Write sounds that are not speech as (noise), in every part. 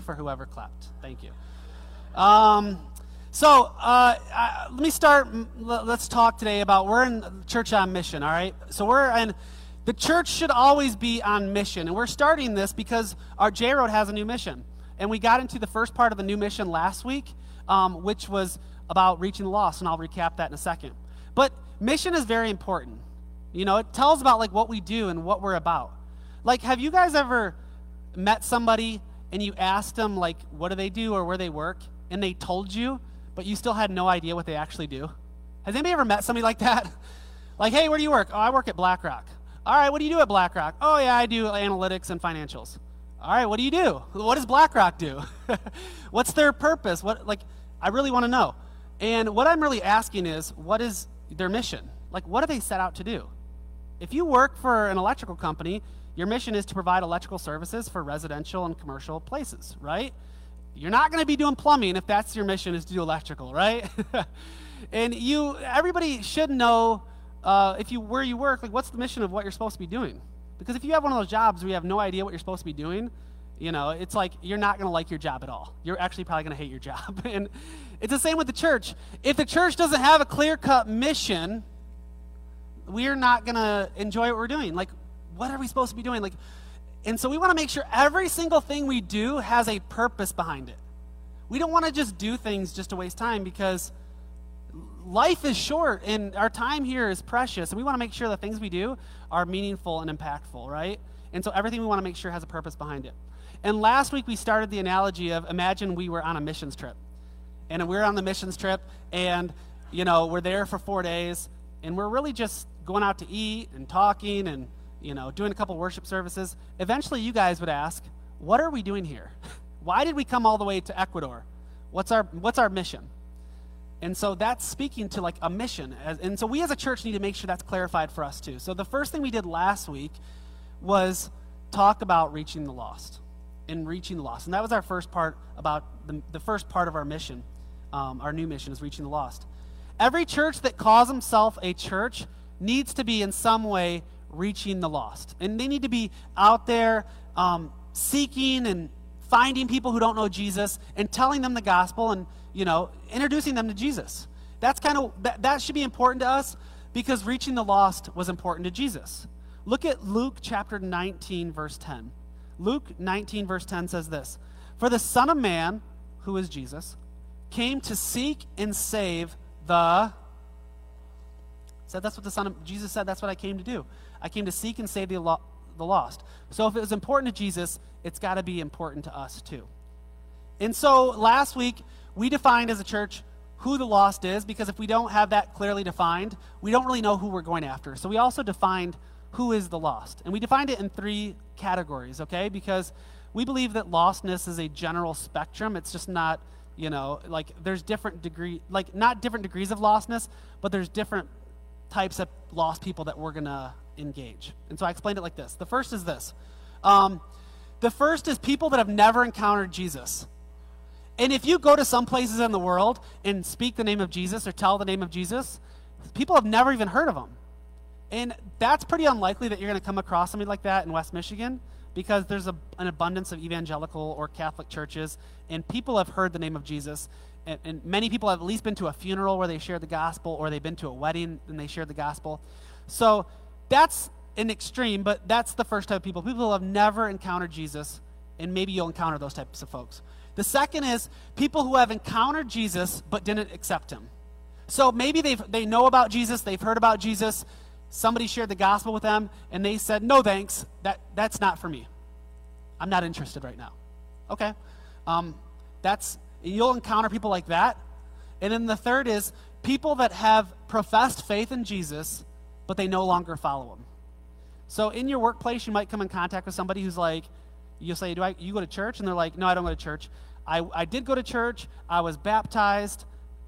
for whoever clapped. Thank you. Um, so uh, I, let me start. Let's talk today about we're in church on mission. All right. So we're in. The church should always be on mission, and we're starting this because our J Road has a new mission, and we got into the first part of the new mission last week, um, which was about reaching the lost, and I'll recap that in a second. But mission is very important. You know, it tells about like what we do and what we're about. Like, have you guys ever met somebody? And you asked them, like, what do they do or where they work, and they told you, but you still had no idea what they actually do? Has anybody ever met somebody like that? (laughs) like, hey, where do you work? Oh, I work at BlackRock. All right, what do you do at BlackRock? Oh, yeah, I do analytics and financials. All right, what do you do? What does BlackRock do? (laughs) What's their purpose? What, like, I really want to know. And what I'm really asking is, what is their mission? Like, what do they set out to do? If you work for an electrical company, your mission is to provide electrical services for residential and commercial places, right? You're not going to be doing plumbing if that's your mission is to do electrical, right? (laughs) and you, everybody should know uh, if you where you work, like what's the mission of what you're supposed to be doing? Because if you have one of those jobs where you have no idea what you're supposed to be doing, you know, it's like you're not going to like your job at all. You're actually probably going to hate your job. (laughs) and it's the same with the church. If the church doesn't have a clear cut mission, we're not going to enjoy what we're doing. Like, what are we supposed to be doing? Like, and so we want to make sure every single thing we do has a purpose behind it. We don't want to just do things just to waste time because life is short and our time here is precious. And we want to make sure the things we do are meaningful and impactful, right? And so everything we want to make sure has a purpose behind it. And last week we started the analogy of imagine we were on a missions trip. And we're on the missions trip and, you know, we're there for four days and we're really just going out to eat and talking and you know, doing a couple worship services, eventually you guys would ask, what are we doing here? (laughs) Why did we come all the way to Ecuador? What's our, what's our mission? And so that's speaking to like a mission. And so we as a church need to make sure that's clarified for us too. So the first thing we did last week was talk about reaching the lost and reaching the lost. And that was our first part about the, the first part of our mission. Um, our new mission is reaching the lost. Every church that calls himself a church needs to be in some way reaching the lost. And they need to be out there um, seeking and finding people who don't know Jesus and telling them the gospel and, you know, introducing them to Jesus. That's kind of, that, that should be important to us because reaching the lost was important to Jesus. Look at Luke chapter 19, verse 10. Luke 19, verse 10 says this For the Son of Man, who is Jesus, came to seek and save the. Said that's what the Son of Jesus said, that's what I came to do. I came to seek and save the, lo- the lost. So if it was important to Jesus, it's got to be important to us too. And so last week, we defined as a church who the lost is because if we don't have that clearly defined, we don't really know who we're going after. So we also defined who is the lost. And we defined it in three categories, okay? Because we believe that lostness is a general spectrum. It's just not, you know, like there's different degree like not different degrees of lostness, but there's different types of lost people that we're going to engage. And so I explained it like this. The first is this. Um, the first is people that have never encountered Jesus. And if you go to some places in the world and speak the name of Jesus or tell the name of Jesus, people have never even heard of him. And that's pretty unlikely that you're going to come across somebody like that in West Michigan because there's a, an abundance of evangelical or Catholic churches, and people have heard the name of Jesus. And, and many people have at least been to a funeral where they shared the gospel, or they've been to a wedding and they shared the gospel. So that's an extreme, but that's the first type of people. People who have never encountered Jesus, and maybe you'll encounter those types of folks. The second is people who have encountered Jesus but didn't accept him. So maybe they they know about Jesus, they've heard about Jesus, somebody shared the gospel with them, and they said, "No, thanks. That that's not for me. I'm not interested right now." Okay, um, that's you'll encounter people like that. And then the third is people that have professed faith in Jesus but they no longer follow him. So in your workplace, you might come in contact with somebody who's like, you'll say, Do I you go to church? And they're like, No, I don't go to church. I, I did go to church, I was baptized,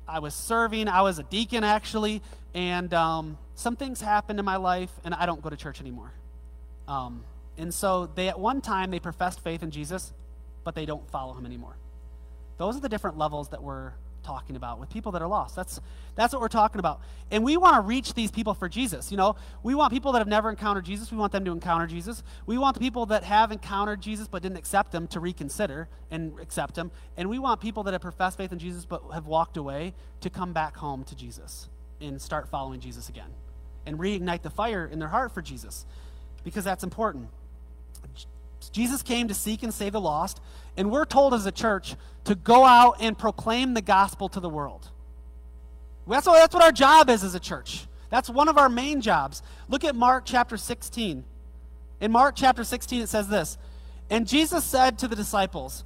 I was serving, I was a deacon actually, and um, some things happened in my life, and I don't go to church anymore. Um, and so they at one time they professed faith in Jesus, but they don't follow him anymore. Those are the different levels that we're talking about with people that are lost. That's that's what we're talking about. And we want to reach these people for Jesus. You know, we want people that have never encountered Jesus, we want them to encounter Jesus. We want the people that have encountered Jesus but didn't accept him to reconsider and accept him. And we want people that have professed faith in Jesus but have walked away to come back home to Jesus and start following Jesus again and reignite the fire in their heart for Jesus because that's important. Jesus came to seek and save the lost, and we're told as a church to go out and proclaim the gospel to the world. That's what, that's what our job is as a church. That's one of our main jobs. Look at Mark chapter 16. In Mark chapter 16, it says this And Jesus said to the disciples,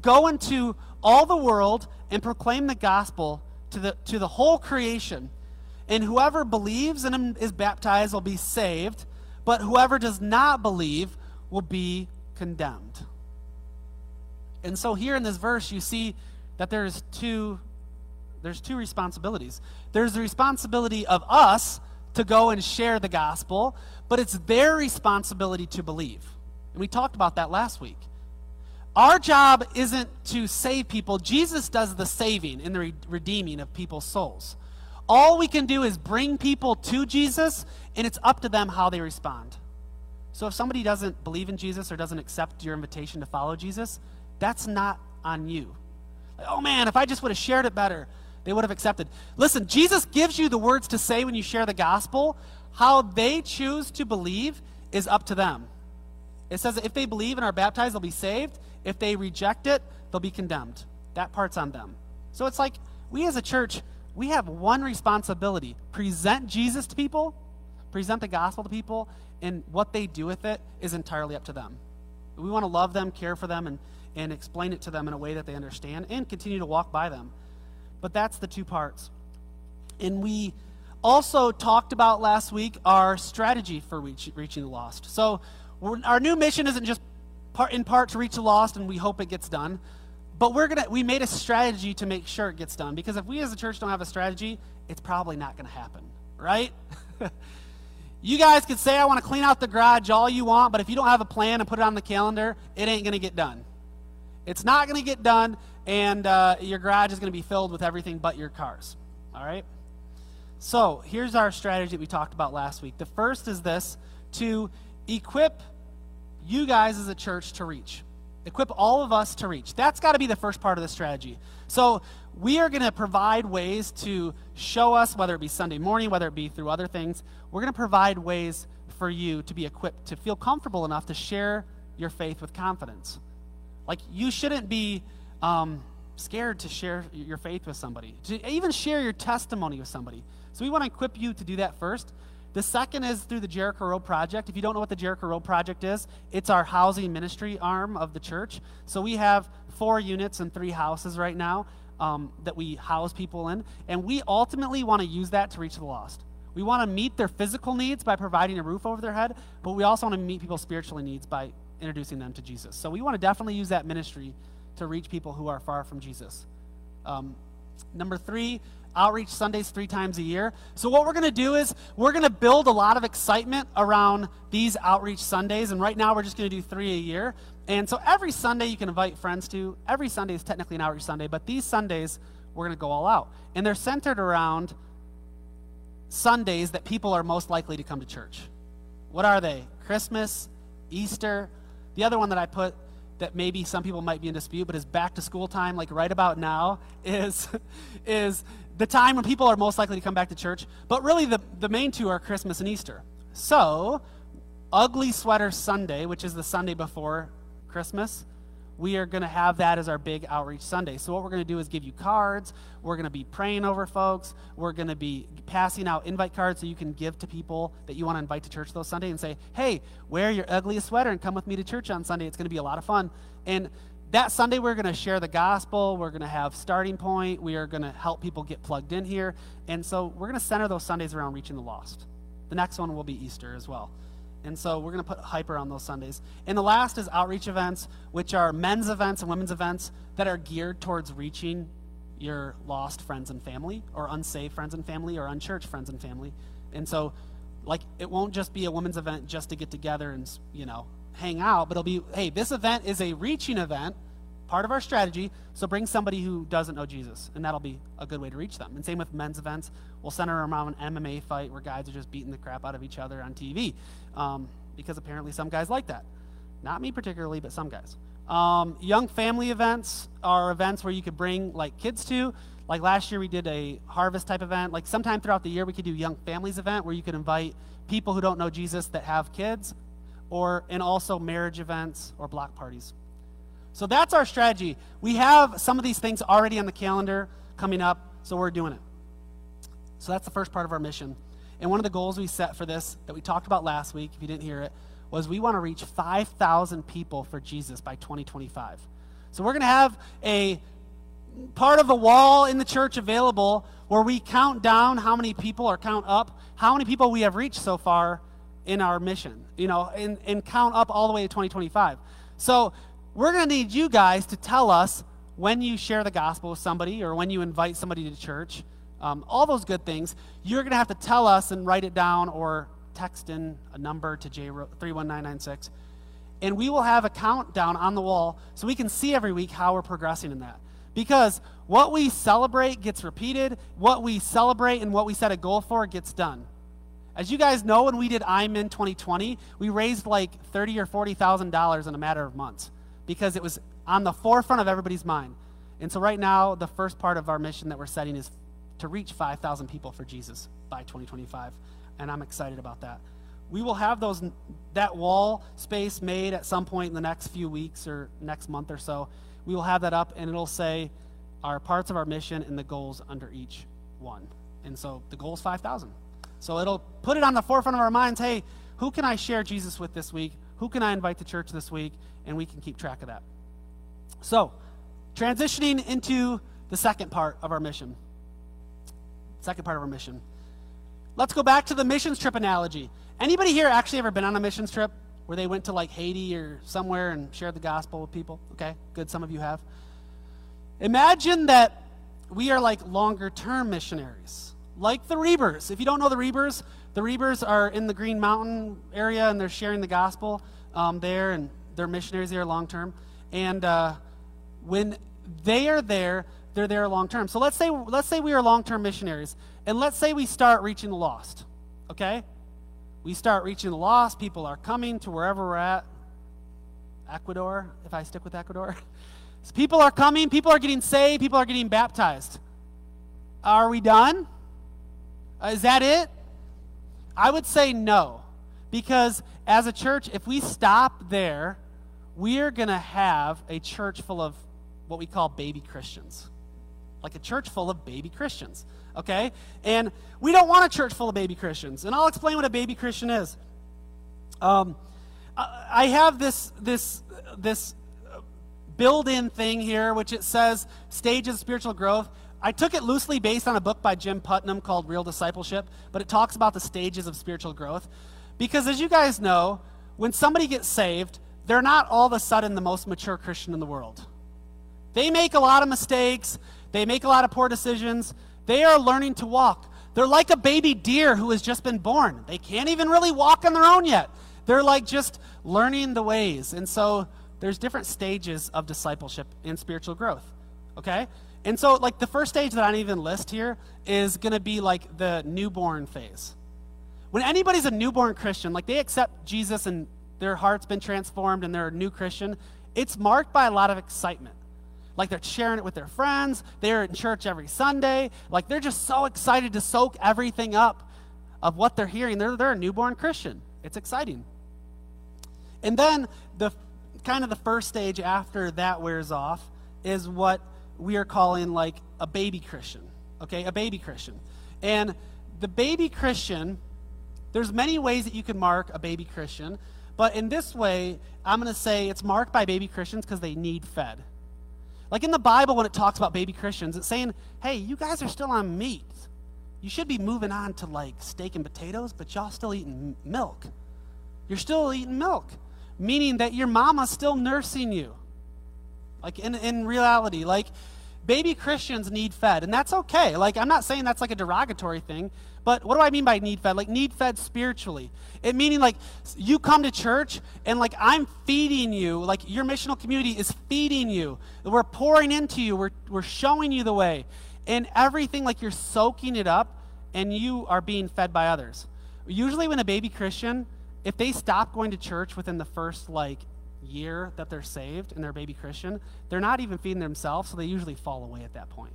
Go into all the world and proclaim the gospel to the, to the whole creation. And whoever believes and is baptized will be saved, but whoever does not believe will be condemned. And so here in this verse, you see that there's two there's two responsibilities. There's the responsibility of us to go and share the gospel, but it's their responsibility to believe. And we talked about that last week. Our job isn't to save people. Jesus does the saving and the redeeming of people's souls. All we can do is bring people to Jesus, and it's up to them how they respond. So if somebody doesn't believe in Jesus or doesn't accept your invitation to follow Jesus, that's not on you. Like, oh man, if I just would have shared it better, they would have accepted. Listen, Jesus gives you the words to say when you share the gospel. How they choose to believe is up to them. It says if they believe and are baptized, they'll be saved. If they reject it, they'll be condemned. That part's on them. So it's like we as a church, we have one responsibility present Jesus to people, present the gospel to people, and what they do with it is entirely up to them. We want to love them, care for them, and, and explain it to them in a way that they understand and continue to walk by them. But that's the two parts. And we also talked about last week our strategy for reach, reaching the lost. So our new mission isn't just part, in part to reach the lost, and we hope it gets done. But we're gonna we made a strategy to make sure it gets done because if we as a church don't have a strategy, it's probably not to happen, right? (laughs) You guys could say, I want to clean out the garage all you want, but if you don't have a plan and put it on the calendar, it ain't to get done. It's not to get done, and uh, your garage is to be filled with everything but your cars. All right? So, here's our strategy that we talked about last week. The first is this to equip you guys as a church to reach. Equip all of us to reach. That's got to be the first part of the strategy. So, we are going to provide ways to show us, whether it be Sunday morning, whether it be through other things, we're going to provide ways for you to be equipped to feel comfortable enough to share your faith with confidence. Like, you shouldn't be um, scared to share your faith with somebody, to even share your testimony with somebody. So, we want to equip you to do that first. The second is through the Jericho Road Project. If you don't know what the Jericho Road Project is, it's our housing ministry arm of the church. So we have four units and three houses right now um, that we house people in, and we ultimately want to use that to reach the lost. We want to meet their physical needs by providing a roof over their head, but we also want to meet people's spiritual needs by introducing them to Jesus. So we want to definitely use that ministry to reach people who are far from Jesus. Um, number three, outreach Sundays three times a year. So, what we're going to do is we're going to build a lot of excitement around these outreach Sundays. And right now, we're just going to do three a year. And so, every Sunday you can invite friends to. Every Sunday is technically an outreach Sunday, but these Sundays, we're going to go all out. And they're centered around Sundays that people are most likely to come to church. What are they? Christmas, Easter. The other one that I put that maybe some people might be in dispute, but is back to school time, like right about now, (laughs) is, is the time when people are most likely to come back to church. But really, the, the main two are Christmas and Easter. So, Ugly Sweater Sunday, which is the Sunday before Christmas, we are going to have that as our big outreach Sunday. So, what we're going to do is give you cards. We're going to be praying over folks. We're going to be passing out invite cards so you can give to people that you want to invite to church those Sunday and say, hey, wear your ugliest sweater and come with me to church on Sunday. It's going to be a lot of fun. And that Sunday, we're going to share the gospel. We're going to have starting point. We are going to help people get plugged in here. And so we're going to center those Sundays around reaching the lost. The next one will be Easter as well. And so we're going to put hyper on those Sundays. And the last is outreach events, which are men's events and women's events that are geared towards reaching your lost friends and family, or unsaved friends and family, or unchurched friends and family. And so, like, it won't just be a women's event just to get together and, you know, hang out, but it'll be, hey, this event is a reaching event part of our strategy. So bring somebody who doesn't know Jesus, and that'll be a good way to reach them. And same with men's events. We'll center around an MMA fight where guys are just beating the crap out of each other on TV, um, because apparently some guys like that. Not me particularly, but some guys. Um, young family events are events where you could bring like kids to. Like last year, we did a harvest type event. Like sometime throughout the year, we could do young families event where you could invite people who don't know Jesus that have kids, or and also marriage events or block parties. So that's our strategy. We have some of these things already on the calendar coming up, so we're doing it. So that's the first part of our mission. And one of the goals we set for this that we talked about last week, if you didn't hear it, was we want to reach 5,000 people for Jesus by 2025. So we're going to have a part of a wall in the church available where we count down how many people or count up how many people we have reached so far in our mission, you know, and, and count up all the way to 2025. So we're going to need you guys to tell us when you share the gospel with somebody or when you invite somebody to church, um, all those good things. You're going to have to tell us and write it down or text in a number to J31996. And we will have a countdown on the wall so we can see every week how we're progressing in that. Because what we celebrate gets repeated, what we celebrate and what we set a goal for gets done. As you guys know, when we did I'm in 2020, we raised like thirty or forty thousand dollars in a matter of months because it was on the forefront of everybody's mind. And so right now, the first part of our mission that we're setting is to reach 5,000 people for Jesus by 2025 and I'm excited about that. We will have those that wall space made at some point in the next few weeks or next month or so. We will have that up, and it'll say our parts of our mission and the goals under each one. And so the goal is 5,000. So it'll put it on the forefront of our minds hey, who can I share Jesus with this week? Who can I invite to church this week? And we can keep track of that. So, transitioning into the second part of our mission. Second part of our mission. Let's go back to the missions trip analogy. Anybody here actually ever been on a missions trip where they went to like Haiti or somewhere and shared the gospel with people? Okay, good. Some of you have. Imagine that we are like longer term missionaries, like the Reebers. If you don't know the Reebers, the Reebers are in the Green Mountain area and they're sharing the gospel um, there, and they're missionaries there long term. And uh, when they are there, they're there long term. So let's say let's say we are long term missionaries, and let's say we start reaching the lost, okay? We start reaching the lost. People are coming to wherever we're at. Ecuador, if I stick with Ecuador. So (laughs) people are coming, people are getting saved, people are getting baptized. Are we done? Uh, is that it? I would say no. Because as a church, if we stop there, we are going to have a church full of what we call baby Christians. Like a church full of baby Christians okay? And we don't want a church full of baby Christians. And I'll explain what a baby Christian is. Um, I have this, this, this build-in thing here, which it says stages of spiritual growth. I took it loosely based on a book by Jim Putman called Real Discipleship, but it talks about the stages of spiritual growth. Because as you guys know, when somebody gets saved, they're not all of a sudden the most mature Christian in the world. They make a lot of mistakes, they make a lot of poor decisions, they are learning to walk. They're like a baby deer who has just been born. They can't even really walk on their own yet. They're like just learning the ways. And so there's different stages of discipleship and spiritual growth. Okay? And so, like, the first stage that I don't even list here is going to be like the newborn phase. When anybody's a newborn Christian, like they accept Jesus and their heart's been transformed and they're a new Christian, it's marked by a lot of excitement. Like they're sharing it with their friends. They're in church every Sunday. Like they're just so excited to soak everything up of what they're hearing. They're, they're a newborn Christian. It's exciting. And then the kind of the first stage after that wears off is what we are calling like a baby Christian. Okay, a baby Christian. And the baby Christian, there's many ways that you can mark a baby Christian, but in this way, I'm going to say it's marked by baby Christians because they need fed. Like in the Bible, when it talks about baby Christians, it's saying, hey, you guys are still on meat. You should be moving on to like steak and potatoes, but y'all still eating milk. You're still eating milk, meaning that your mama's still nursing you. Like in, in reality, like baby Christians need fed, and that's okay. Like, I'm not saying that's like a derogatory thing, but what do I mean by need fed? Like, need fed spiritually. It meaning like you come to church and like I'm feeding you, like your missional community is feeding you. We're pouring into you, we're, we're showing you the way. And everything, like you're soaking it up and you are being fed by others. Usually, when a baby Christian, if they stop going to church within the first like year that they're saved and they're baby Christian, they're not even feeding themselves, so they usually fall away at that point.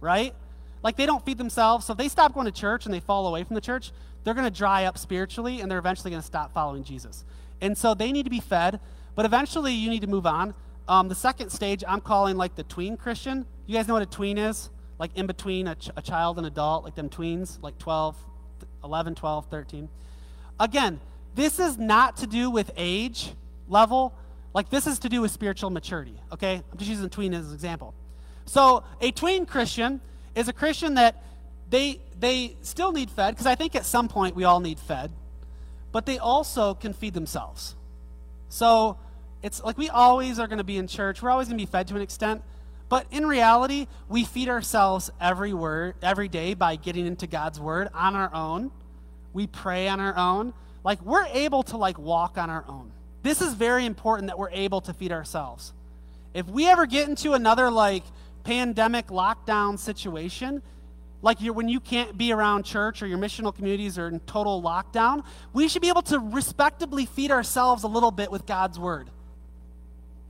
Right? Like they don't feed themselves, so if they stop going to church and they fall away from the church, they're going to dry up spiritually and they're eventually going to stop following Jesus. And so they need to be fed, but eventually you need to move on. Um, the second stage I'm calling like the tween Christian. You guys know what a tween is? Like in between a, ch- a child and adult, like them tweens, like 12, 11, 12, 13. Again, this is not to do with age level. Like this is to do with spiritual maturity, okay? I'm just using tween as an example. So a tween Christian is a Christian that they they still need fed because I think at some point we all need fed, but they also can feed themselves. So it's like we always are going to be in church. We're always going to be fed to an extent, but in reality, we feed ourselves every word every day by getting into God's word on our own. We pray on our own. Like we're able to like walk on our own. This is very important that we're able to feed ourselves. If we ever get into another like pandemic lockdown situation, like when you can't be around church or your missional communities are in total lockdown, we should be able to respectably feed ourselves a little bit with God's word.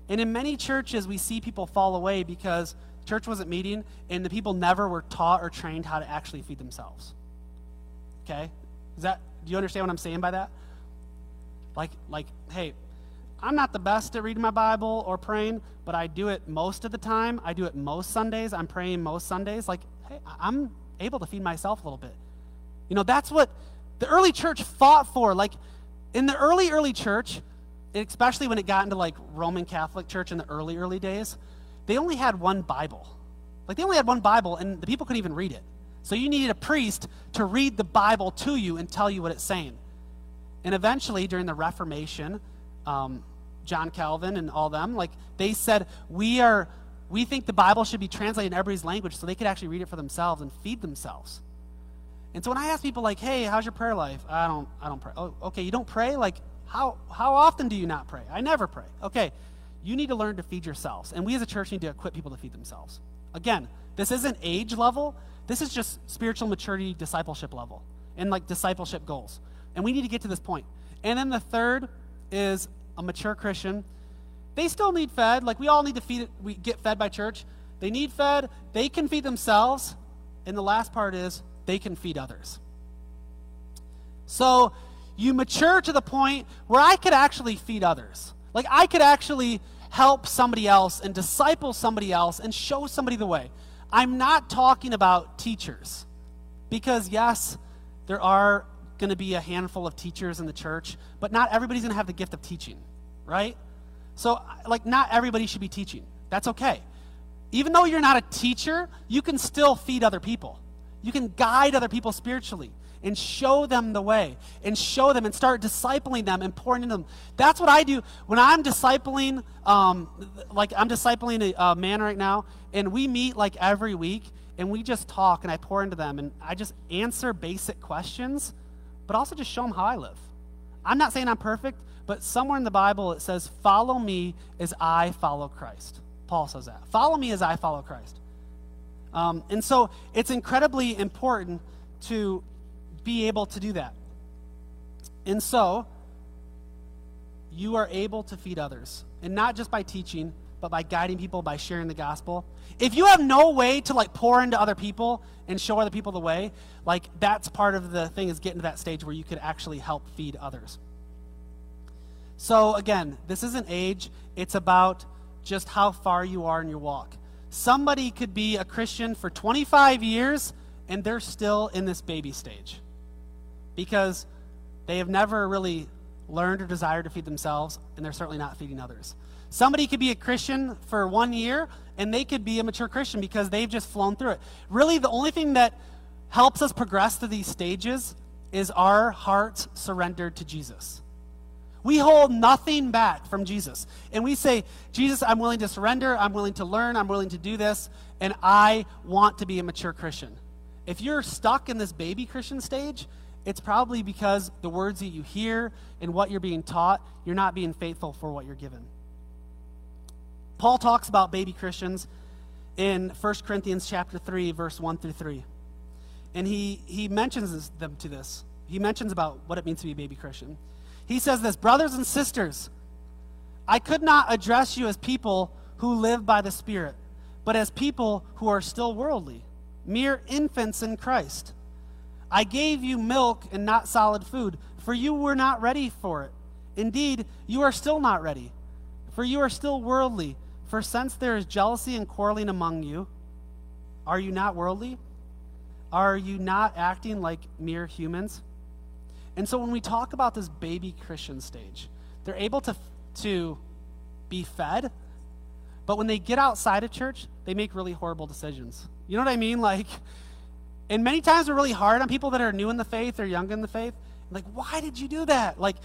And in many churches, we see people fall away because church wasn't meeting and the people never were taught or trained how to actually feed themselves. Okay? Is that do you understand what I'm saying by that? Like like hey, I'm not the best at reading my Bible or praying, but I do it most of the time. I do it most Sundays. I'm praying most Sundays. Like, hey, I'm able to feed myself a little bit. You know, that's what the early church fought for. Like, in the early, early church, especially when it got into like Roman Catholic Church in the early, early days, they only had one Bible. Like, they only had one Bible, and the people couldn't even read it. So you needed a priest to read the Bible to you and tell you what it's saying. And eventually, during the Reformation, um, John Calvin and all them, like they said, we are, we think the Bible should be translated in everybody's language so they could actually read it for themselves and feed themselves. And so when I ask people like, hey, how's your prayer life? I don't, I don't pray. Oh, okay, you don't pray? Like, how, how often do you not pray? I never pray. Okay, you need to learn to feed yourselves. And we as a church need to equip people to feed themselves. Again, this isn't age level. This is just spiritual maturity, discipleship level, and like discipleship goals. And we need to get to this point. And then the third is a mature Christian, they still need fed. Like we all need to feed, we get fed by church. They need fed. They can feed themselves. And the last part is they can feed others. So you mature to the point where I could actually feed others. Like I could actually help somebody else and disciple somebody else and show somebody the way. I'm not talking about teachers. Because, yes, there are going to be a handful of teachers in the church, but not everybody's going to have the gift of teaching, right? So, like, not everybody should be teaching. That's okay. Even though you're not a teacher, you can still feed other people. You can guide other people spiritually and show them the way and show them and start discipling them and pouring into them. That's what I do when I'm discipling, um, like I'm discipling a, a man right now, and we meet like every week and we just talk and I pour into them and I just answer basic questions but also just show them how I live. I'm not saying I'm perfect, but somewhere in the Bible it says, Follow me as I follow Christ. Paul says that. Follow me as I follow Christ. Um, and so it's incredibly important to be able to do that. And so you are able to feed others, and not just by teaching, but by guiding people, by sharing the gospel. If you have no way to like pour into other people and show other people the way, like that's part of the thing is getting to that stage where you could actually help feed others. So again, this isn't age, it's about just how far you are in your walk. Somebody could be a Christian for 25 years and they're still in this baby stage because they have never really learned or desired to feed themselves, and they're certainly not feeding others. Somebody could be a Christian for one year and they could be a mature Christian because they've just flown through it. Really, the only thing that helps us progress through these stages is our hearts surrendered to Jesus. We hold nothing back from Jesus. And we say, Jesus, I'm willing to surrender. I'm willing to learn. I'm willing to do this. And I want to be a mature Christian. If you're stuck in this baby Christian stage, it's probably because the words that you hear and what you're being taught, you're not being faithful for what you're given. Paul talks about baby Christians in 1 Corinthians chapter 3 verse 1 through 3. And he he mentions them to this. He mentions about what it means to be a baby Christian. He says this, brothers and sisters, I could not address you as people who live by the Spirit, but as people who are still worldly, mere infants in Christ. I gave you milk and not solid food, for you were not ready for it. Indeed, you are still not ready, for you are still worldly. For since there is jealousy and quarreling among you, are you not worldly? Are you not acting like mere humans? And so when we talk about this baby Christian stage, they're able to, to be fed, but when they get outside of church, they make really horrible decisions. You know what I mean? Like, and many times we're really hard on people that are new in the faith or young in the faith. Like, why did you do that? Like,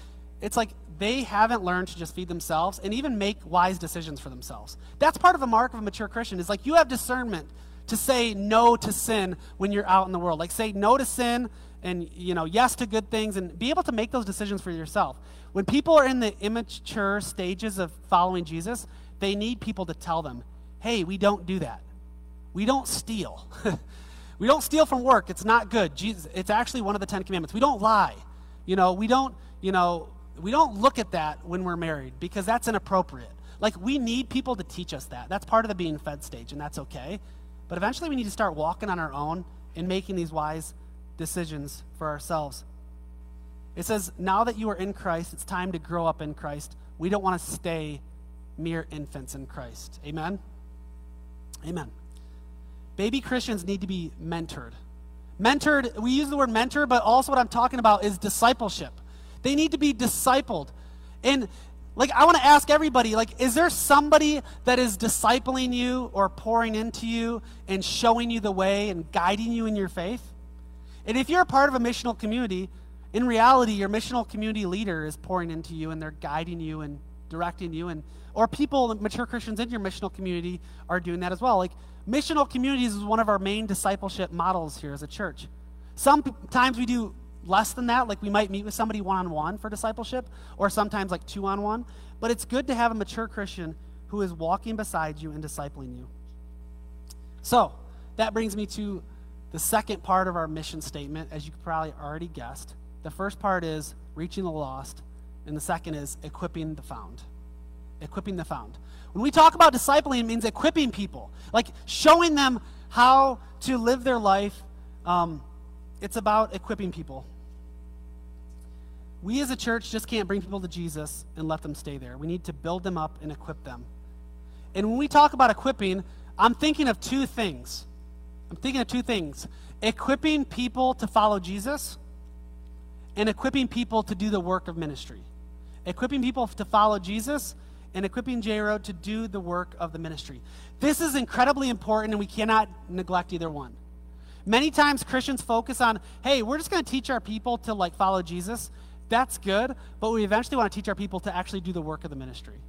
it's like they haven't learned to just feed themselves and even make wise decisions for themselves. That's part of a mark of a mature Christian is like you have discernment to say no to sin when you're out in the world. Like say no to sin and you know yes to good things and be able to make those decisions for yourself. When people are in the immature stages of following Jesus, they need people to tell them, "Hey, we don't do that. We don't steal." (laughs) We don't steal from work. It's not good. Jesus, it's actually one of the Ten Commandments. We don't lie. You know, we don't, you know, we don't look at that when we're married because that's inappropriate. Like, we need people to teach us that. That's part of the being fed stage, and that's okay. But eventually, we need to start walking on our own and making these wise decisions for ourselves. It says, now that you are in Christ, it's time to grow up in Christ. We don't want to stay mere infants in Christ. Amen? Amen. Baby Christians need to be mentored. Mentored, we use the word mentor, but also what I'm talking about is discipleship. They need to be discipled. And like I want to ask everybody, like is there somebody that is discipling you or pouring into you and showing you the way and guiding you in your faith? And if you're a part of a missional community, in reality your missional community leader is pouring into you and they're guiding you and directing you and or people mature Christians in your missional community are doing that as well. Like missional communities is one of our main discipleship models here as a church. Sometimes we do less than that, like we might meet with somebody one on one for discipleship, or sometimes like two on one. But it's good to have a mature Christian who is walking beside you and discipling you. So, that brings me to the second part of our mission statement, as you probably already guessed. The first part is reaching the lost, and the second is equipping the found. Equipping the found. When we talk about discipling, it means equipping people, like showing them how to live their life. Um, it's about equipping people. We as a church just can't bring people to Jesus and let them stay there. We need to build them up and equip them. And when we talk about equipping, I'm thinking of two things. I'm thinking of two things equipping people to follow Jesus and equipping people to do the work of ministry. Equipping people to follow Jesus and equipping J Road to do the work of the ministry. This is incredibly important, and we cannot neglect either one. Many times Christians focus on, hey, we're just going to teach our people to like follow Jesus. That's good, but we eventually want to teach our people to actually do the work of the ministry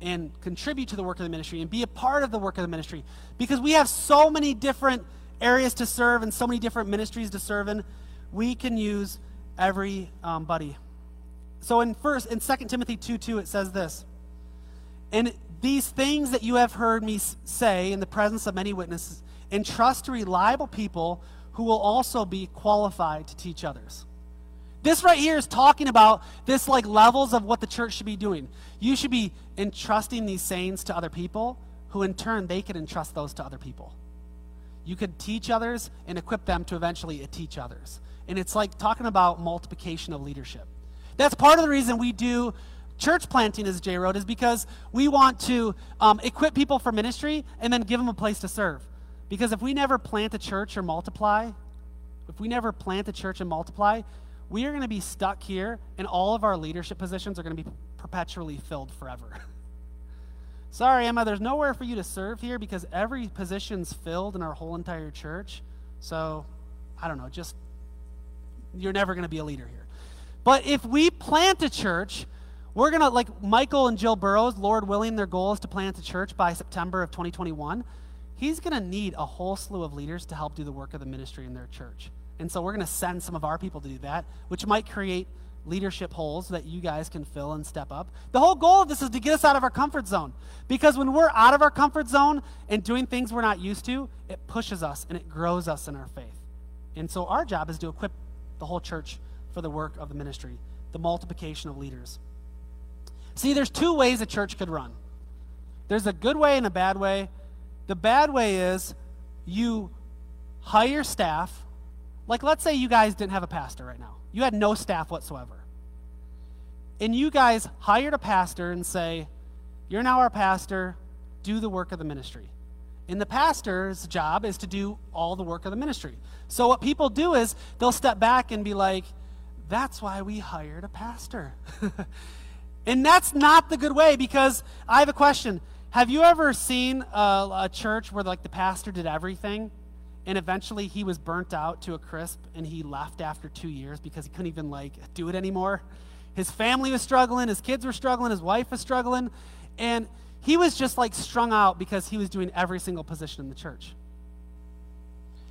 and contribute to the work of the ministry and be a part of the work of the ministry because we have so many different areas to serve and so many different ministries to serve in. We can use everybody. Um, so in first in 2 Timothy 2 2, it says this. And these things that you have heard me say in the presence of many witnesses, entrust to reliable people who will also be qualified to teach others. This right here is talking about this like levels of what the church should be doing. You should be entrusting these sayings to other people who in turn they can entrust those to other people. You could teach others and equip them to eventually teach others. And it's like talking about multiplication of leadership. That's part of the reason we do church planting as J Road is because we want to um, equip people for ministry and then give them a place to serve. Because if we never plant a church or multiply, if we never plant a church and multiply, we are going to be stuck here and all of our leadership positions are going to be perpetually filled forever. (laughs) Sorry, Emma, there's nowhere for you to serve here because every position's filled in our whole entire church. So, I don't know, just you're never going to be a leader here. But if we plant a church We're going to, like Michael and Jill Burrows, Lord willing, their goal is to plant a church by September of 2021. He's going to need a whole slew of leaders to help do the work of the ministry in their church. And so we're going to send some of our people to do that, which might create leadership holes that you guys can fill and step up. The whole goal of this is to get us out of our comfort zone. Because when we're out of our comfort zone and doing things we're not used to, it pushes us and it grows us in our faith. And so our job is to equip the whole church for the work of the ministry, the multiplication of leaders. See, there's two ways a church could run there's a good way and a bad way. The bad way is you hire staff. Like, let's say you guys didn't have a pastor right now, you had no staff whatsoever. And you guys hired a pastor and say, You're now our pastor, do the work of the ministry. And the pastor's job is to do all the work of the ministry. So, what people do is they'll step back and be like, That's why we hired a pastor. (laughs) and that's not the good way because I have a question. Have you ever seen a, a, church where like the pastor did everything and eventually he was burnt out to a crisp and he left after two years because he couldn't even like do it anymore? His family was struggling, his kids were struggling, his wife was struggling, and he was just like strung out because he was doing every single position in the church.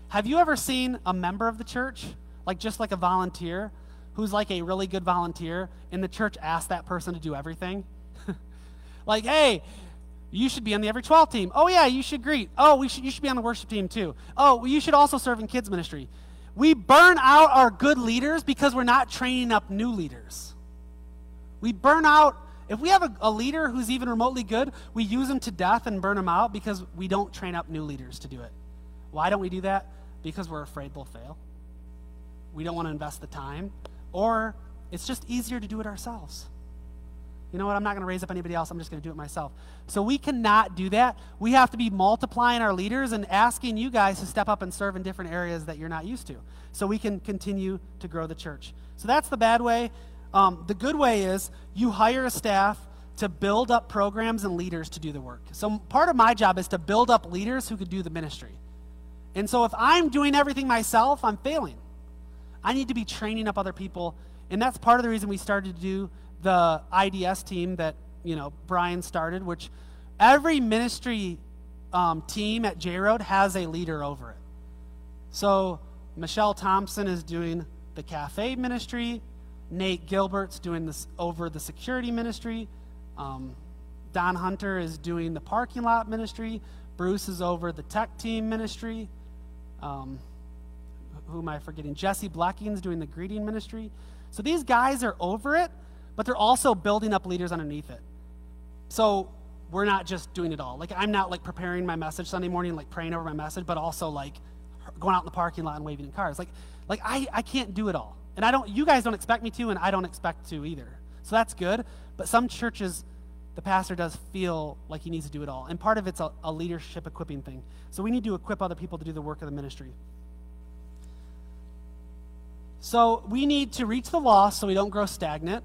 Have you ever seen a member of the church, like just like a volunteer, who's like a really good volunteer, and the church asks that person to do everything? (laughs) like, hey, you should be on the every 12 team. Oh, yeah, you should greet. Oh, we should, you should be on the worship team too. Oh, well, you should also serve in kids' ministry. We burn out our good leaders because we're not training up new leaders. We burn out, if we have a, a leader who's even remotely good, we use them to death and burn them out because we don't train up new leaders to do it. Why don't we do that? Because we're afraid they'll fail. We don't want to invest the time. Or it's just easier to do it ourselves you know what, I'm not going to raise up anybody else. I'm just going to do it myself. So we cannot do that. We have to be multiplying our leaders and asking you guys to step up and serve in different areas that you're not used to so we can continue to grow the church. So that's the bad way. Um, the good way is you hire a staff to build up programs and leaders to do the work. So part of my job is to build up leaders who could do the ministry. And so if I'm doing everything myself, I'm failing. I need to be training up other people. And that's part of the reason we started to do the IDS team that you know Brian started, which every ministry um, team at J Road has a leader over it. So Michelle Thompson is doing the cafe ministry. Nate Gilbert's doing this over the security ministry. Um, Don Hunter is doing the parking lot ministry. Bruce is over the tech team ministry. Um, who am I forgetting? Jesse Blacking's doing the greeting ministry. So these guys are over it, but they're also building up leaders underneath it. So we're not just doing it all. Like I'm not like preparing my message Sunday morning, like praying over my message, but also like going out in the parking lot and waving in cars. Like like I, I can't do it all. And I don't you guys don't expect me to, and I don't expect to either. So that's good. But some churches the pastor does feel like he needs to do it all. And part of it's a, a leadership equipping thing. So we need to equip other people to do the work of the ministry. So we need to reach the lost so we don't grow stagnant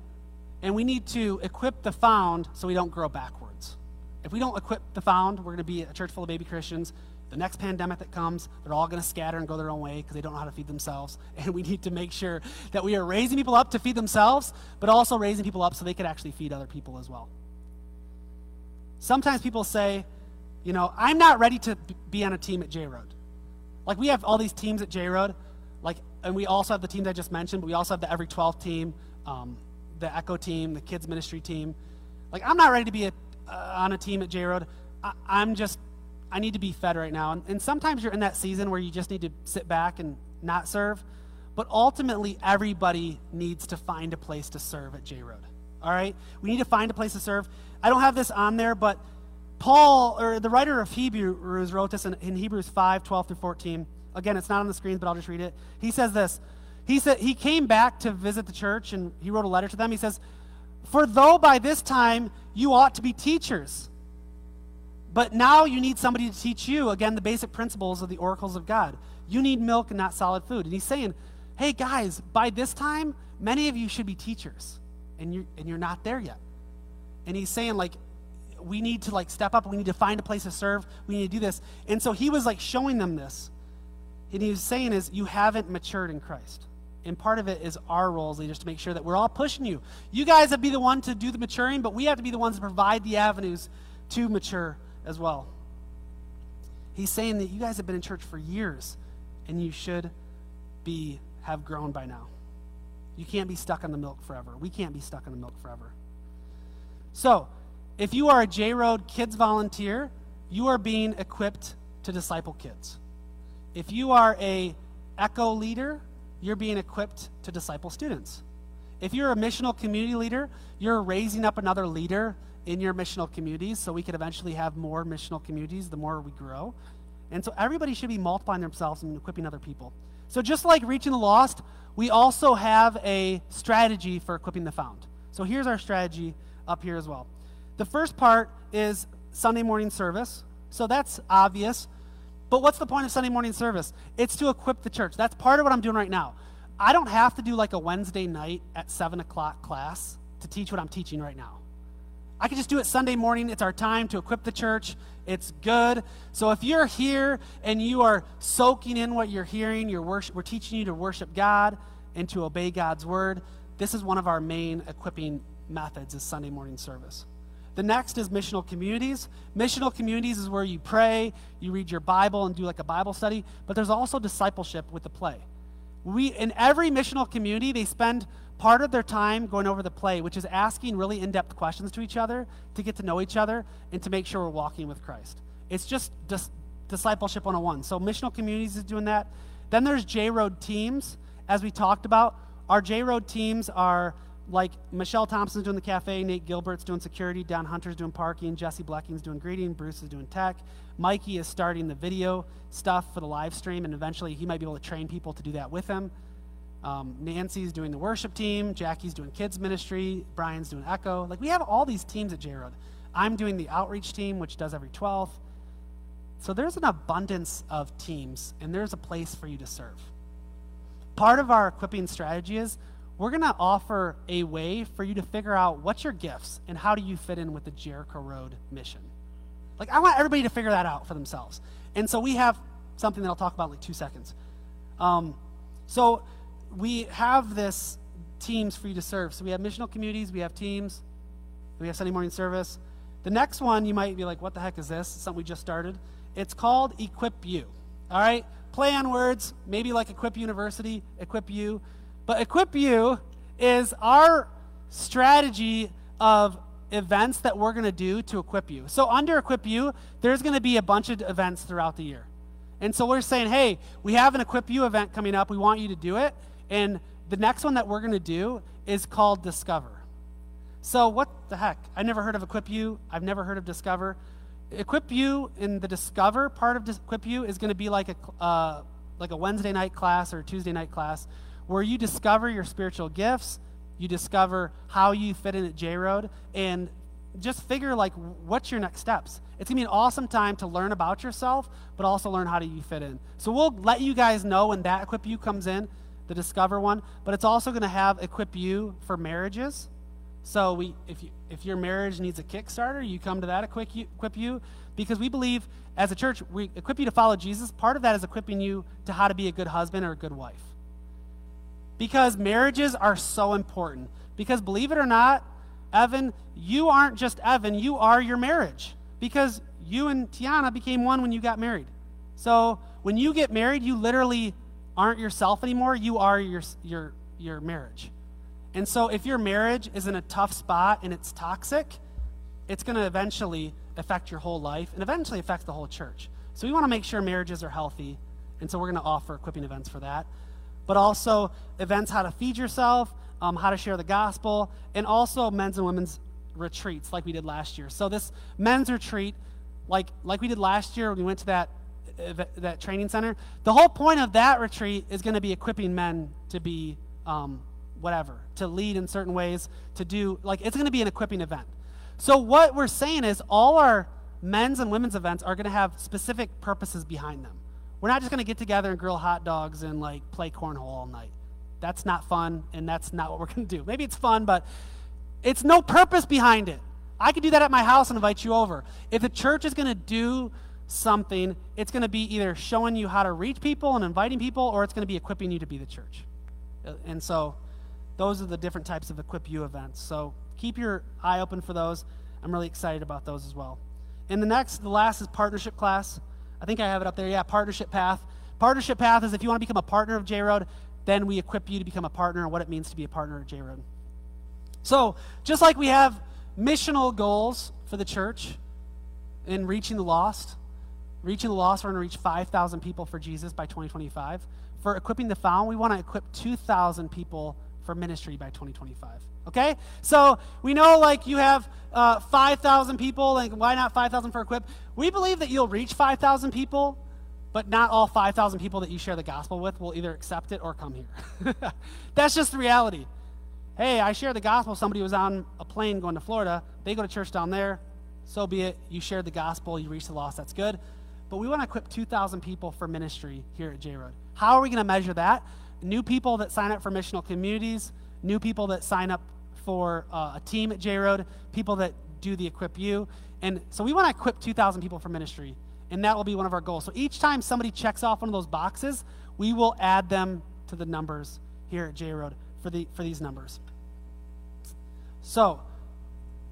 and we need to equip the found so we don't grow backwards. If we don't equip the found, we're going to be a church full of baby Christians. The next pandemic that comes, they're all going to scatter and go their own way because they don't know how to feed themselves. (laughs) And we need to make sure that we are raising people up to feed themselves, but also raising people up so they could actually feed other people as well. Sometimes people say, you know, I'm not ready to be on a team at J Road. Like we have all these teams at J Road, like, and we also have the teams I just mentioned, but we also have the every 12 team. Um, the Echo team, the kids ministry team. Like, I'm not ready to be a, uh, on a team at J Road. I'm just, I need to be fed right now. And, and sometimes you're in that season where you just need to sit back and not serve. But ultimately, everybody needs to find a place to serve at J Road. All right? We need to find a place to serve. I don't have this on there, but Paul, or the writer of Hebrews, wrote this in, in Hebrews 5 12 through 14. Again, it's not on the screen, but I'll just read it. He says this he said he came back to visit the church and he wrote a letter to them. He says, "For though by this time you ought to be teachers, but now you need somebody to teach you again the basic principles of the oracles of God. You need milk and not solid food." And he's saying, "Hey guys, by this time many of you should be teachers, and you and you're not there yet." And he's saying like we need to like step up, we need to find a place to serve, we need to do this. And so he was like showing them this. And he was saying is you haven't matured in Christ. And part of it is our role as leaders to make sure that we're all pushing you. You guys have be the one to do the maturing, but we have to be the ones to provide the avenues to mature as well. He's saying that you guys have been in church for years and you should be have grown by now. You can't be stuck on the milk forever. We can't be stuck on the milk forever. So, if you are a J Road Kids volunteer, you are being equipped to disciple kids. If you are a Echo leader, you're being equipped to disciple students. If you're a missional community leader, you're raising up another leader in your missional communities so we could eventually have more missional communities the more we grow. And so everybody should be multiplying themselves and equipping other people. So just like reaching the lost, we also have a strategy for equipping the found. So here's our strategy up here as well. The first part is Sunday morning service. So that's obvious. But what's the point of Sunday morning service? It's to equip the church. That's part of what I'm doing right now. I don't have to do like a Wednesday night at 7 o'clock class to teach what I'm teaching right now. I can just do it Sunday morning. It's our time to equip the church. It's good. So if you're here and you are soaking in what you're hearing, you're worship, we're teaching you to worship God and to obey God's word. This is one of our main equipping methods is Sunday morning service. The next is missional communities. Missional communities is where you pray, you read your Bible and do like a Bible study, but there's also discipleship with the play. We in every missional community, they spend part of their time going over the play, which is asking really in depth questions to each other to get to know each other and to make sure we're walking with Christ. It's just dis- discipleship 101. So, missional communities is doing that. Then there's J Road teams, as we talked about. Our J Road teams are like Michelle Thompson's doing the cafe, Nate Gilbert's doing security, Don Hunter's doing parking, Jesse Blecking's doing greeting, Bruce is doing tech, Mikey is starting the video stuff for the live stream, and eventually he might be able to train people to do that with him. Um, Nancy's doing the worship team. Jackie's doing kids ministry. Brian's doing Echo. Like we have all these teams at J Road. I'm doing the outreach team, which does every 12th. So there's an abundance of teams, and there's a place for you to serve. Part of our equipping strategy is we're going to offer a way for you to figure out what's your gifts and how do you fit in with the Jericho Road mission. Like I want everybody to figure that out for themselves. And so we have something that I'll talk about like two seconds. Um, so we have this teams for you to serve. So we have missional communities, we have teams, we have Sunday morning service. The next one, you might be like, what the heck is this? It's something we just started. It's called Equip You. All right? Play on words, maybe like Equip University, Equip You. But Equip You is our strategy of events that we're going to do to equip you. So, under Equip You, there's going to be a bunch of events throughout the year. And so we're saying, hey, we have an Equip You event coming up. We want you to do it. And the next one that we're going to do is called Discover. So, what the heck? I never heard of Equip You. I've never heard of Discover. Equip You in the Discover part of Equip You is going to be like a, uh, like a Wednesday night class or Tuesday night class where you discover your spiritual gifts, you discover how you fit in at J Road, and just figure like what's your next steps. It's gonna be an awesome time to learn about yourself, but also learn how do you fit in. So we'll let you guys know when that Equip You comes in the Discover one, but it's also to have Equip You for marriages. So we, if, you, if your marriage needs a Kickstarter, you come to that equip you, equip you because we believe as a church, we equip you to follow Jesus. Part of that is equipping you to how to be a good husband or a good wife. Because marriages are so important. Because believe it or not, Evan, you aren't just Evan, you are your marriage. Because you and Tiana became one when you got married. So when you get married, you literally aren't yourself anymore, you are your, your, your marriage. And so if your marriage is in a tough spot and it's toxic, it's going to eventually affect your whole life and eventually affect the whole church. So we want to make sure marriages are healthy. And so we're going to offer equipping events for that. But also events how to feed yourself, um, how to share the gospel, and also men's and women's retreats like we did last year. So this men's retreat, like like we did last year, when we went to that that training center. The whole point of that retreat is going to be equipping men to be um, whatever, to lead in certain ways, to do, like, it's going to be an equipping event. So, what we're saying is all our men's and women's events are going to have specific purposes behind them. We're not just going to get together and grill hot dogs and, like, play cornhole all night. That's not fun, and that's not what we're going to do. Maybe it's fun, but it's no purpose behind it. I could do that at my house and invite you over. If the church is going to do something, it's going to be either showing you how to reach people and inviting people, or it's going to be equipping you to be the church. Uh, And so those are the different types of Equip You events. So keep your eye open for those. I'm really excited about those as well. And the next, the last is partnership class. I think I have it up there. Yeah, partnership path. Partnership path is if you want to become a partner of J Road, then we equip you to become a partner and what it means to be a partner of J Road. So, just like we have missional goals for the church in reaching the lost, reaching the lost, we're going to reach 5,000 people for Jesus by 2025. For equipping the found, we want to equip 2,000 people for ministry by 2025. Okay? So we know like you have uh, 5,000 people, like why not 5,000 for equip? We believe that you'll reach 5,000 people, but not all 5,000 people that you share the gospel with will either accept it or come here. (laughs) That's just the reality. Hey, I share the gospel. Somebody was on a plane going to Florida. They go to church down there. So be it. You shared the gospel. You reached the lost. That's good. But we want to equip 2,000 people for ministry here at J Road. How are we going to measure that? New people that sign up for missional communities, new people that sign up for uh, a team at J Road, people that do the Equip You. And so we want to equip 2,000 people for ministry, and that will be one of our goals. So each time somebody checks off one of those boxes, we will add them to the numbers here at J Road for, the, for these numbers. So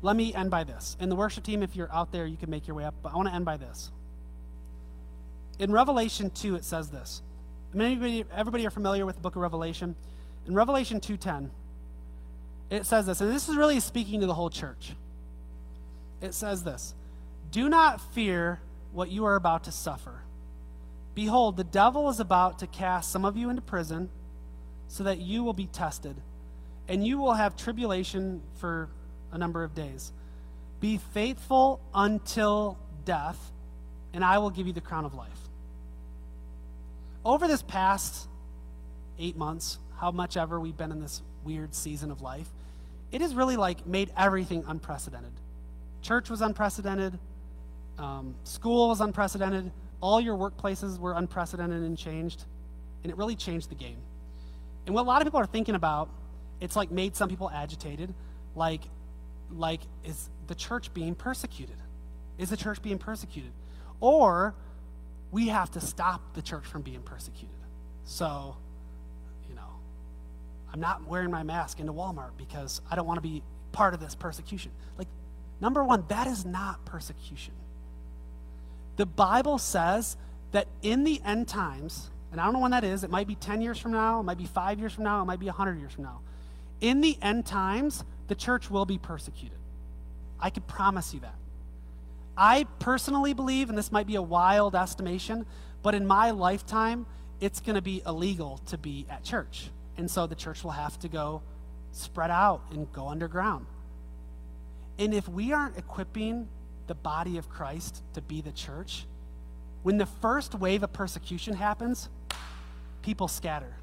let me end by this. And the worship team, if you're out there, you can make your way up, but I want to end by this. In Revelation 2, it says this. Many, everybody are familiar with the book of Revelation. In Revelation 2.10, it says this, and this is really speaking to the whole church. It says this, Do not fear what you are about to suffer. Behold, the devil is about to cast some of you into prison so that you will be tested, and you will have tribulation for a number of days. Be faithful until death, and I will give you the crown of life. Over this past eight months, how much ever we've been in this weird season of life, it has really like made everything unprecedented. Church was unprecedented, um, school was unprecedented, all your workplaces were unprecedented and changed, and it really changed the game. And what a lot of people are thinking about, it's like made some people agitated, like, like is the church being persecuted? Is the church being persecuted? Or we have to stop the church from being persecuted. So, I'm not wearing my mask into Walmart because I don't want to be part of this persecution. Like, number one, that is not persecution. The Bible says that in the end times, and I don't know when that is, it might be 10 years from now, it might be five years from now, it might be 100 years from now. In the end times, the church will be persecuted. I can promise you that. I personally believe, and this might be a wild estimation, but in my lifetime, it's going to be illegal to be at church. And so the church will have to go spread out and go underground. And if we aren't equipping the body of Christ to be the church, when the first wave of persecution happens, people scatter.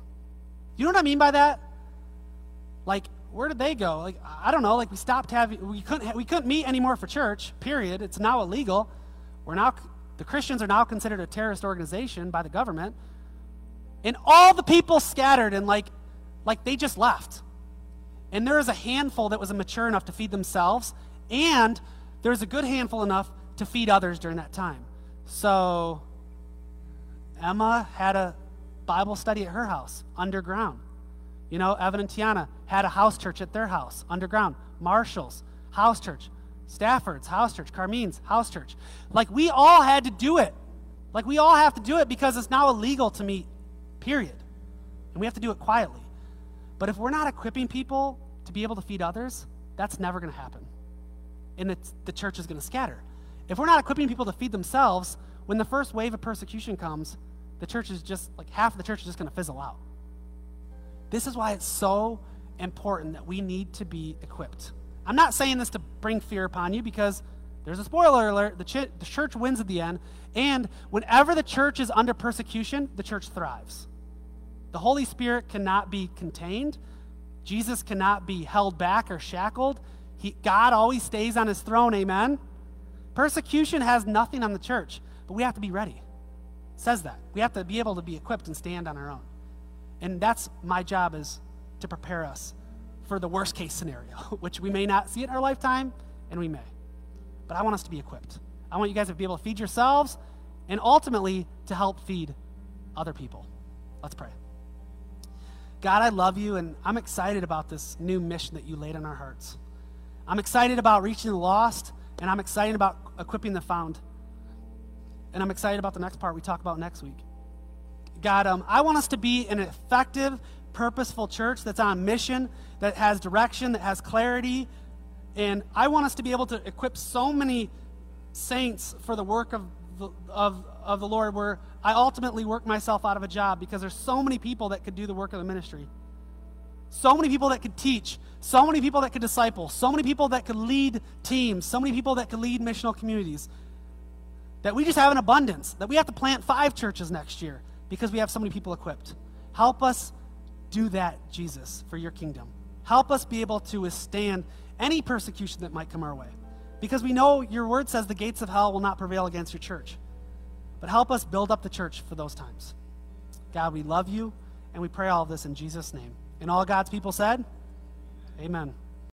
You know what I mean by that? Like, where did they go? Like, I don't know. Like, we stopped having, we couldn't, we couldn't meet anymore for church. Period. It's now illegal. We're now, the Christians are now considered a terrorist organization by the government, and all the people scattered and like, like they just left. And there is a handful that was mature enough to feed themselves, and there's a good handful enough to feed others during that time. So, Emma had a Bible study at her house underground. You know, Evan and Tiana had a house church at their house, underground. Marshall's, house church. Stafford's, house church. Carmine's, house church. Like, we all had to do it. Like, we all have to do it because it's now illegal to meet, period. And we have to do it quietly. But if we're not equipping people to be able to feed others, that's never going to happen. And it's, the church is going to scatter. If we're not equipping people to feed themselves, when the first wave of persecution comes, the church is just, like, half of the church is just going to fizzle out. This is why it's so important that we need to be equipped. I'm not saying this to bring fear upon you because there's a spoiler alert the, ch- the church wins at the end. And whenever the church is under persecution, the church thrives. The Holy Spirit cannot be contained, Jesus cannot be held back or shackled. He, God always stays on his throne, amen? Persecution has nothing on the church, but we have to be ready. It says that. We have to be able to be equipped and stand on our own. And that's my job is to prepare us for the worst case scenario, (laughs) which we may not see in our lifetime, and we may. But I want us to be equipped. I want you guys to be able to feed yourselves and ultimately to help feed other people. Let's pray. God, I love you, and I'm excited about this new mission that you laid on our hearts. I'm excited about reaching the lost, and I'm excited about equipping the found. And I'm excited about the next part we talk about next week. God, um, I want us to be an effective, purposeful church that's on mission, that has direction, that has clarity. And I want us to be able to equip so many saints for the work of the, of, of the Lord where I ultimately work myself out of a job because there's so many people that could do the work of the ministry. So many people that could teach, so many people that could disciple, so many people that could lead teams, so many people that could lead missional communities. That we just have an abundance, that we have to plant five churches next year because we have so many people equipped. Help us do that, Jesus, for your kingdom. Help us be able to withstand any persecution that might come our way. Because we know your word says the gates of hell will not prevail against your church. But help us build up the church for those times. God, we love you, and we pray all of this in Jesus' name. And all God's people said, Amen.